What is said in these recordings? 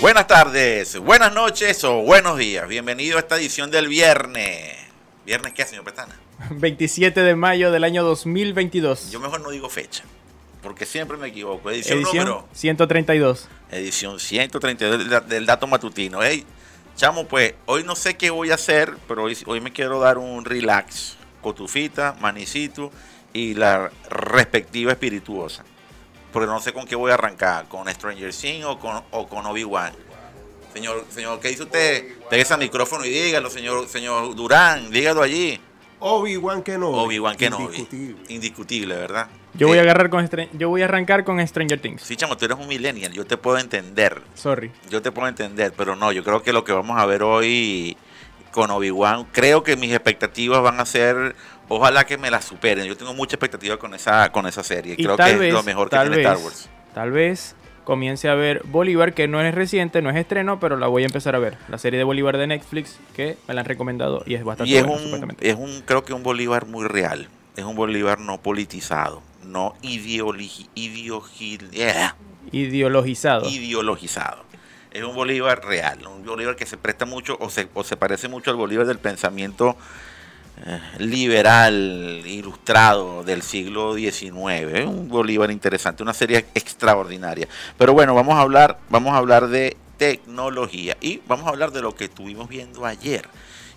Buenas tardes, buenas noches o buenos días. Bienvenido a esta edición del viernes. ¿Viernes qué, señor Petana? 27 de mayo del año 2022. Yo mejor no digo fecha, porque siempre me equivoco. Edición, Edición número. 132. Edición 132 del, da- del dato matutino. Hey, chamo, pues hoy no sé qué voy a hacer, pero hoy, hoy me quiero dar un relax. Cotufita, manicito y la respectiva espirituosa. Porque no sé con qué voy a arrancar, con Stranger Things o con, o con Obi-Wan. Señor, señor, ¿qué dice usted? Pegue ese micrófono y dígalo, señor, señor Durán, dígalo allí. Obi-Wan Kenobi. Obi-Wan Kenobi. Indiscutible. Indiscutible, ¿verdad? Yo voy a agarrar con yo voy a arrancar con Stranger Things. Sí, chamo, tú eres un millennial, yo te puedo entender. Sorry. Yo te puedo entender, pero no, yo creo que lo que vamos a ver hoy con Obi-Wan, creo que mis expectativas van a ser, ojalá que me las superen. Yo tengo mucha expectativa con esa con esa serie. Y creo que vez, es lo mejor que tiene vez, Star Wars. Tal vez comience a ver Bolívar, que no es reciente, no es estreno, pero la voy a empezar a ver. La serie de Bolívar de Netflix, que me la han recomendado y es bastante Y es buena, un, supuestamente. es un, creo que un Bolívar muy real. Es un Bolívar no politizado, no ideologi, yeah, Ideologizado. ideologizado. Es un Bolívar real, un Bolívar que se presta mucho o se, o se parece mucho al Bolívar del pensamiento eh, liberal, ilustrado del siglo XIX. Un Bolívar interesante, una serie extraordinaria. Pero bueno, vamos a hablar, vamos a hablar de tecnología y vamos a hablar de lo que estuvimos viendo ayer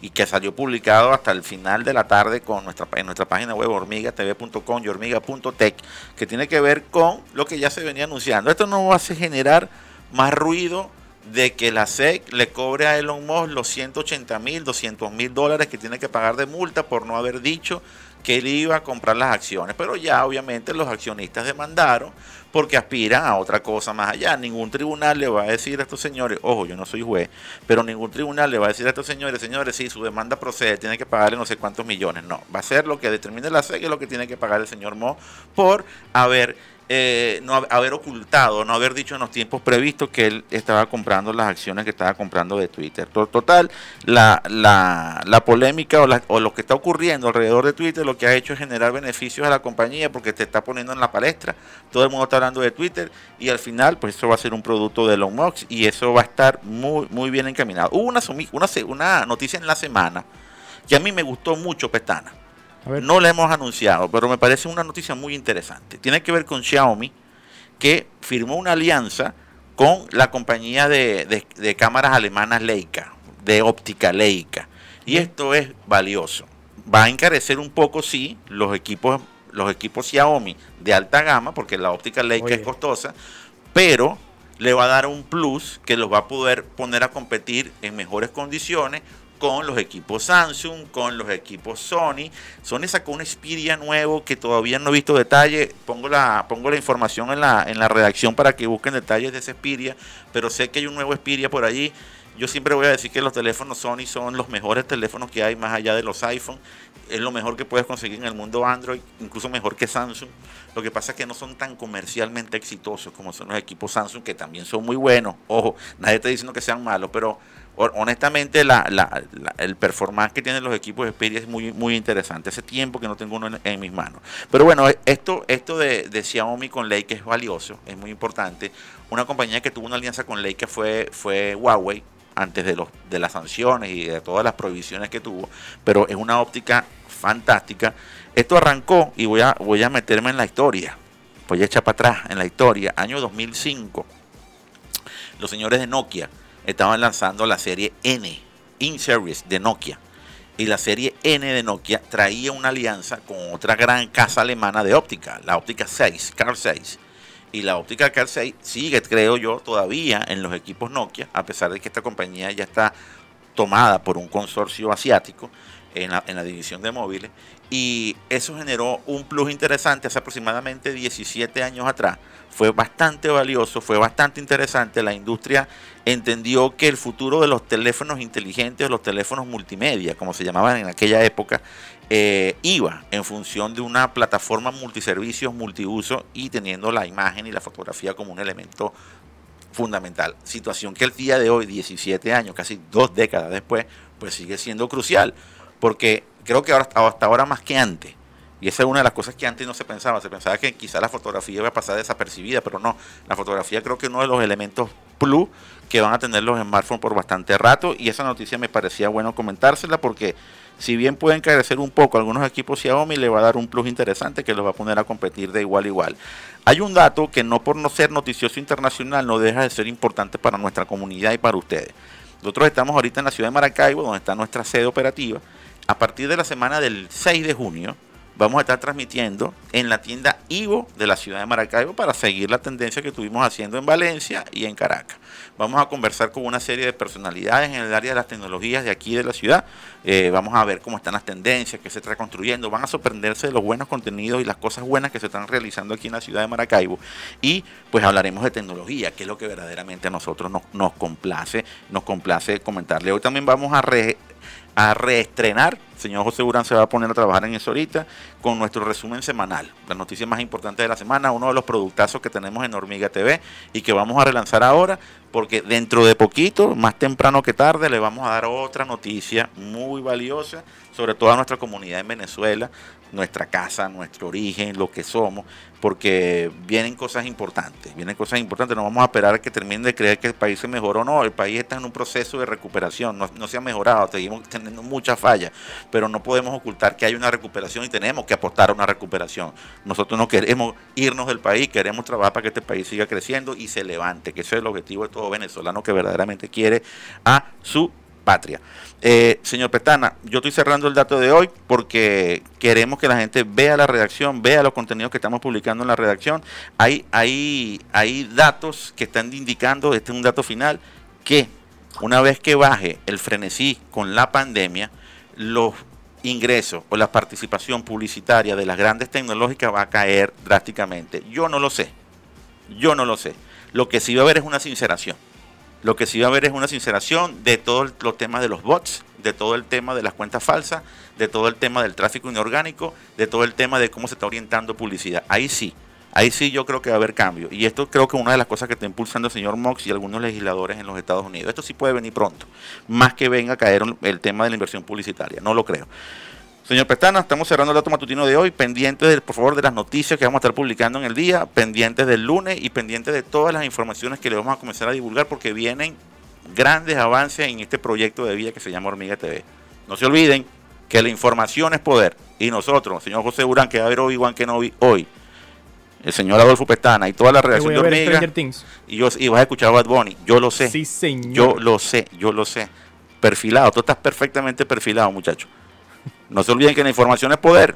y que salió publicado hasta el final de la tarde con nuestra, en nuestra página web hormigatv.com y hormiga.tech, que tiene que ver con lo que ya se venía anunciando. Esto no hace generar más ruido de que la SEC le cobre a Elon Musk los 180 mil, 200 mil dólares que tiene que pagar de multa por no haber dicho que él iba a comprar las acciones. Pero ya obviamente los accionistas demandaron porque aspiran a otra cosa más allá. Ningún tribunal le va a decir a estos señores, ojo, yo no soy juez, pero ningún tribunal le va a decir a estos señores, señores, sí, su demanda procede, tiene que pagarle no sé cuántos millones. No, va a ser lo que determine la SEC, es lo que tiene que pagar el señor Mo por haber eh, no hab- haber ocultado, no haber dicho en los tiempos previstos que él estaba comprando las acciones que estaba comprando de Twitter. To- Total, la, la, la polémica o, lo que está ocurriendo alrededor de Twitter lo que ha hecho es generar beneficios a la compañía porque te está poniendo en la palestra. Todo el mundo está hablando de Twitter y al final, pues eso va a ser un producto de Elon Musk y eso va a estar muy, muy bien encaminado. Hubo una, una, una noticia en la semana que a mí me gustó mucho, Pestana. No la hemos anunciado, pero me parece una noticia muy interesante. Tiene que ver con Xiaomi, que firmó una alianza con la compañía de, de- de cámaras alemanas Leica, de óptica Leica. Y esto es valioso. Va a encarecer un poco, sí, los equipos, los equipos Xiaomi de alta gama, porque la óptica Leica Oye. es costosa, pero le va a dar un plus que los va a poder poner a competir en mejores condiciones con los equipos Samsung, con los equipos Sony. Sony sacó un Xperia nuevo que todavía no he visto detalle. Pongo la, pongo la información en la, en la redacción para que busquen detalles de ese Xperia, pero sé que hay un nuevo Xperia por allí. Yo siempre voy a decir que los teléfonos Sony son los mejores teléfonos que hay más allá de los iPhone. Es lo mejor que puedes conseguir en el mundo Android, incluso mejor que Samsung. Lo que pasa es que no son tan comercialmente exitosos como son los equipos Samsung, que también son muy buenos. Ojo, nadie está diciendo que sean malos, pero honestamente el performance que tienen los equipos Xperia es muy, muy interesante. Hace tiempo que no tengo uno en, mis manos. Pero bueno, esto, esto de, de Xiaomi con Leica es valioso, es muy importante. Una compañía que tuvo una alianza con Leica fue, fue Huawei antes de, los, de las sanciones y de todas las prohibiciones que tuvo, pero es una óptica fantástica. Esto arrancó y voy a, voy a meterme en la historia, voy a echar para atrás en la historia, año 2005, los señores de Nokia estaban lanzando la serie N, In Series de Nokia. Y la serie N de Nokia traía una alianza con otra gran casa alemana de óptica, la óptica 6, Carl 6. Y la óptica Carl 6 sigue, creo yo, todavía en los equipos Nokia, a pesar de que esta compañía ya está tomada por un consorcio asiático en la división de móviles. Y eso generó un plus interesante hace aproximadamente 17 años atrás. Fue bastante valioso, fue bastante interesante. La industria entendió que el futuro de los teléfonos inteligentes, los teléfonos multimedia, como se llamaban en aquella época, eh, iba en función de una plataforma multiservicios, multiuso y teniendo la imagen y la fotografía como un elemento fundamental. Situación que el día de hoy, 17 años, casi dos décadas después, pues sigue siendo crucial. Porque creo que ahora, hasta ahora más que antes, Y esa es una de las cosas que antes no se pensaba. Se pensaba que quizá la fotografía iba a pasar desapercibida, pero no. La fotografía creo que es uno de los elementos plus que van a tener los smartphones por bastante rato. Y esa noticia me parecía bueno comentársela porque si bien pueden carecer un poco algunos equipos Xiaomi, le va a dar un plus interesante que los va a poner a competir de igual a igual. Hay un dato que no por no ser noticioso internacional no deja de ser importante para nuestra comunidad y para ustedes. Nosotros estamos ahorita en la ciudad de Maracaibo, donde está nuestra sede operativa. A partir de la semana del 6 de junio, vamos a estar transmitiendo en la tienda Ivo de la ciudad de Maracaibo para seguir la tendencia que estuvimos haciendo en Valencia y en Caracas. Vamos a conversar con una serie de personalidades en el área de las tecnologías de aquí de la ciudad. Eh, vamos a ver cómo están las tendencias, qué se está construyendo. Van a sorprenderse de los buenos contenidos y las cosas buenas que se están realizando aquí en la ciudad de Maracaibo. Y pues hablaremos de tecnología, que es lo que verdaderamente a nosotros nos, complace, nos complace comentarle. Hoy también vamos a re, a reestrenar. Señor José Urán se va a poner a trabajar en eso ahorita con nuestro resumen semanal. La noticia más importante de la semana, uno de los productazos que tenemos en Hormiga TV y que vamos a relanzar ahora porque dentro de poquito, más temprano que tarde, le vamos a dar otra noticia muy valiosa sobre toda nuestra comunidad en Venezuela, nuestra casa, nuestro origen, lo que somos, porque vienen cosas importantes, vienen cosas importantes, no vamos a esperar a que terminen de creer que el país se mejoró o no, el país está en un proceso de recuperación, no, se ha mejorado, seguimos teniendo muchas fallas, pero no podemos ocultar que hay una recuperación y tenemos que apostar a una recuperación. Nosotros no queremos irnos del país, queremos trabajar para que este país siga creciendo y se levante, que ese es el objetivo de todo venezolano que verdaderamente quiere a su patria. Eh, señor Petana, yo estoy cerrando el dato de hoy porque queremos que la gente vea la redacción, vea los contenidos que estamos publicando en la redacción. Hay, hay, hay datos que están indicando, este es un dato final, que una vez que baje el frenesí con la pandemia, los ingresos o la participación publicitaria de las grandes tecnológicas va a caer drásticamente. Yo no lo sé, yo no lo sé. Lo que sí va a haber es una sinceración lo que sí va a haber es una sinceración de todos los temas de los bots, de todo el tema de las cuentas falsas, de todo el tema del tráfico inorgánico, de todo el tema de cómo se está orientando publicidad. Ahí sí, ahí sí yo creo que va a haber cambio. Y esto creo que es una de las cosas que está impulsando el señor Mox y algunos legisladores en los Estados Unidos. Esto sí puede venir pronto, más que venga a caer el tema de la inversión publicitaria, no lo creo. Señor Pestana, estamos cerrando el dato matutino de hoy, pendientes, por favor, de las noticias que vamos a estar publicando en el día, pendientes del lunes y pendientes de todas las informaciones que le vamos a comenzar a divulgar porque vienen grandes avances en este proyecto de vida que se llama Hormiga TV. No se olviden que la información es poder y nosotros, señor José Durán, que va a ver no vi hoy, el señor Adolfo Pestana y toda la redacción de Hormiga, y, yo, y vas a escuchar a Bad Bunny, yo lo sé, sí, señor. yo lo sé, yo lo sé, perfilado, tú estás perfectamente perfilado, muchacho. No se olviden que la información es poder.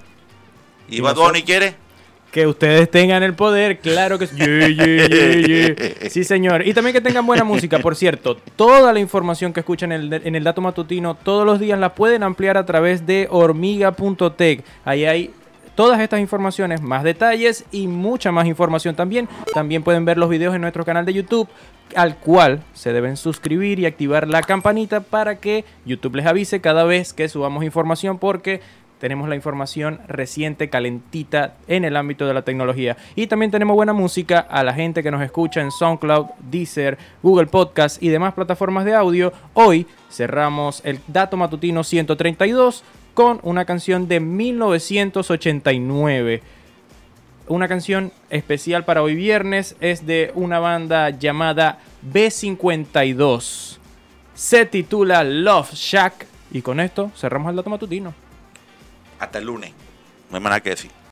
¿Y, ¿Y quiere? Que ustedes tengan el poder, claro que sí. sí, señor. Y también que tengan buena música. Por cierto, toda la información que escuchan en el, en el dato matutino todos los días la pueden ampliar a través de hormiga.tech. Ahí hay todas estas informaciones, más detalles y mucha más información también. También pueden ver los videos en nuestro canal de YouTube, al cual se deben suscribir y activar la campanita para que YouTube les avise cada vez que subamos información porque tenemos la información reciente, calentita en el ámbito de la tecnología. Y también tenemos buena música a la gente que nos escucha en SoundCloud, Deezer, Google Podcast y demás plataformas de audio. Hoy cerramos el dato matutino 132 con una canción de 1989. Una canción especial para hoy viernes es de una banda llamada B52. Se titula Love Shack y con esto cerramos el dato matutino. Hasta el lunes. No hay nada que decir.